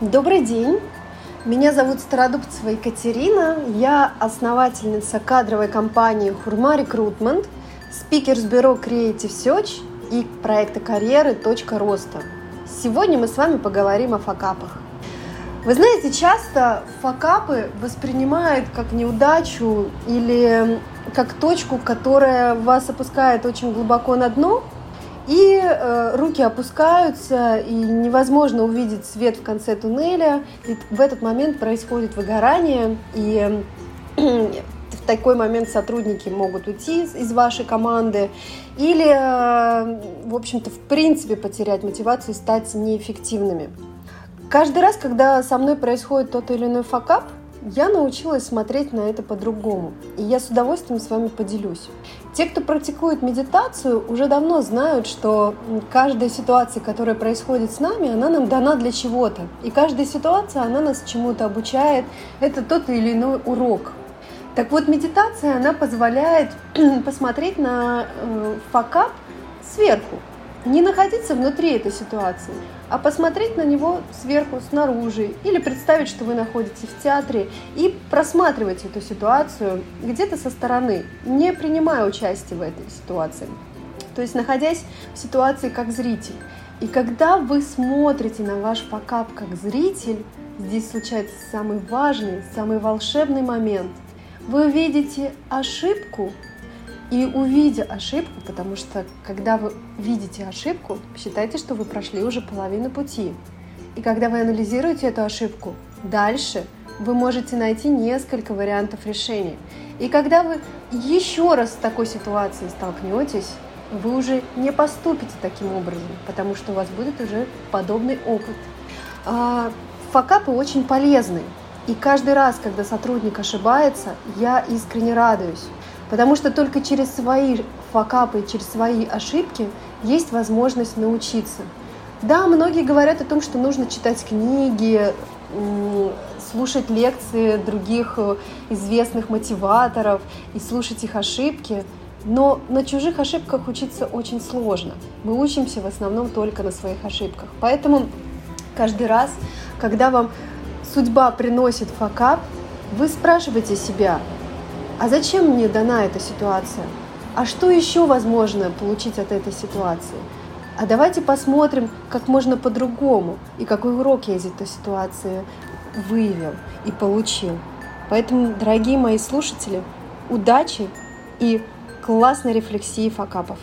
Добрый день! Меня зовут Стародубцева Екатерина. Я основательница кадровой компании Хурма Рекрутмент, спикер с бюро Creative Search и проекта карьеры «Точка роста». Сегодня мы с вами поговорим о факапах. Вы знаете, часто факапы воспринимают как неудачу или как точку, которая вас опускает очень глубоко на дно, и э, руки опускаются, и невозможно увидеть свет в конце туннеля. И в этот момент происходит выгорание, и в такой момент сотрудники могут уйти из вашей команды или, э, в общем-то, в принципе потерять мотивацию и стать неэффективными. Каждый раз, когда со мной происходит тот или иной факап, я научилась смотреть на это по-другому, и я с удовольствием с вами поделюсь. Те, кто практикует медитацию, уже давно знают, что каждая ситуация, которая происходит с нами, она нам дана для чего-то. И каждая ситуация, она нас чему-то обучает. Это тот или иной урок. Так вот, медитация, она позволяет посмотреть на э, факап сверху, не находиться внутри этой ситуации, а посмотреть на него сверху, снаружи, или представить, что вы находитесь в театре, и просматривать эту ситуацию где-то со стороны, не принимая участия в этой ситуации. То есть находясь в ситуации как зритель. И когда вы смотрите на ваш покап как зритель, здесь случается самый важный, самый волшебный момент. Вы видите ошибку и увидя ошибку, потому что когда вы видите ошибку, считайте, что вы прошли уже половину пути. И когда вы анализируете эту ошибку, дальше вы можете найти несколько вариантов решения. И когда вы еще раз с такой ситуацией столкнетесь, вы уже не поступите таким образом, потому что у вас будет уже подобный опыт. А, факапы очень полезны. И каждый раз, когда сотрудник ошибается, я искренне радуюсь. Потому что только через свои факапы, через свои ошибки есть возможность научиться. Да, многие говорят о том, что нужно читать книги, слушать лекции других э, известных мотиваторов и слушать их ошибки. Но на чужих ошибках учиться очень сложно. Мы учимся в основном только на своих ошибках. Поэтому каждый раз, когда вам судьба приносит факап, вы спрашиваете себя, а зачем мне дана эта ситуация? А что еще возможно получить от этой ситуации? А давайте посмотрим, как можно по-другому и какой урок я из этой ситуации выявил и получил. Поэтому, дорогие мои слушатели, удачи и классной рефлексии факапов.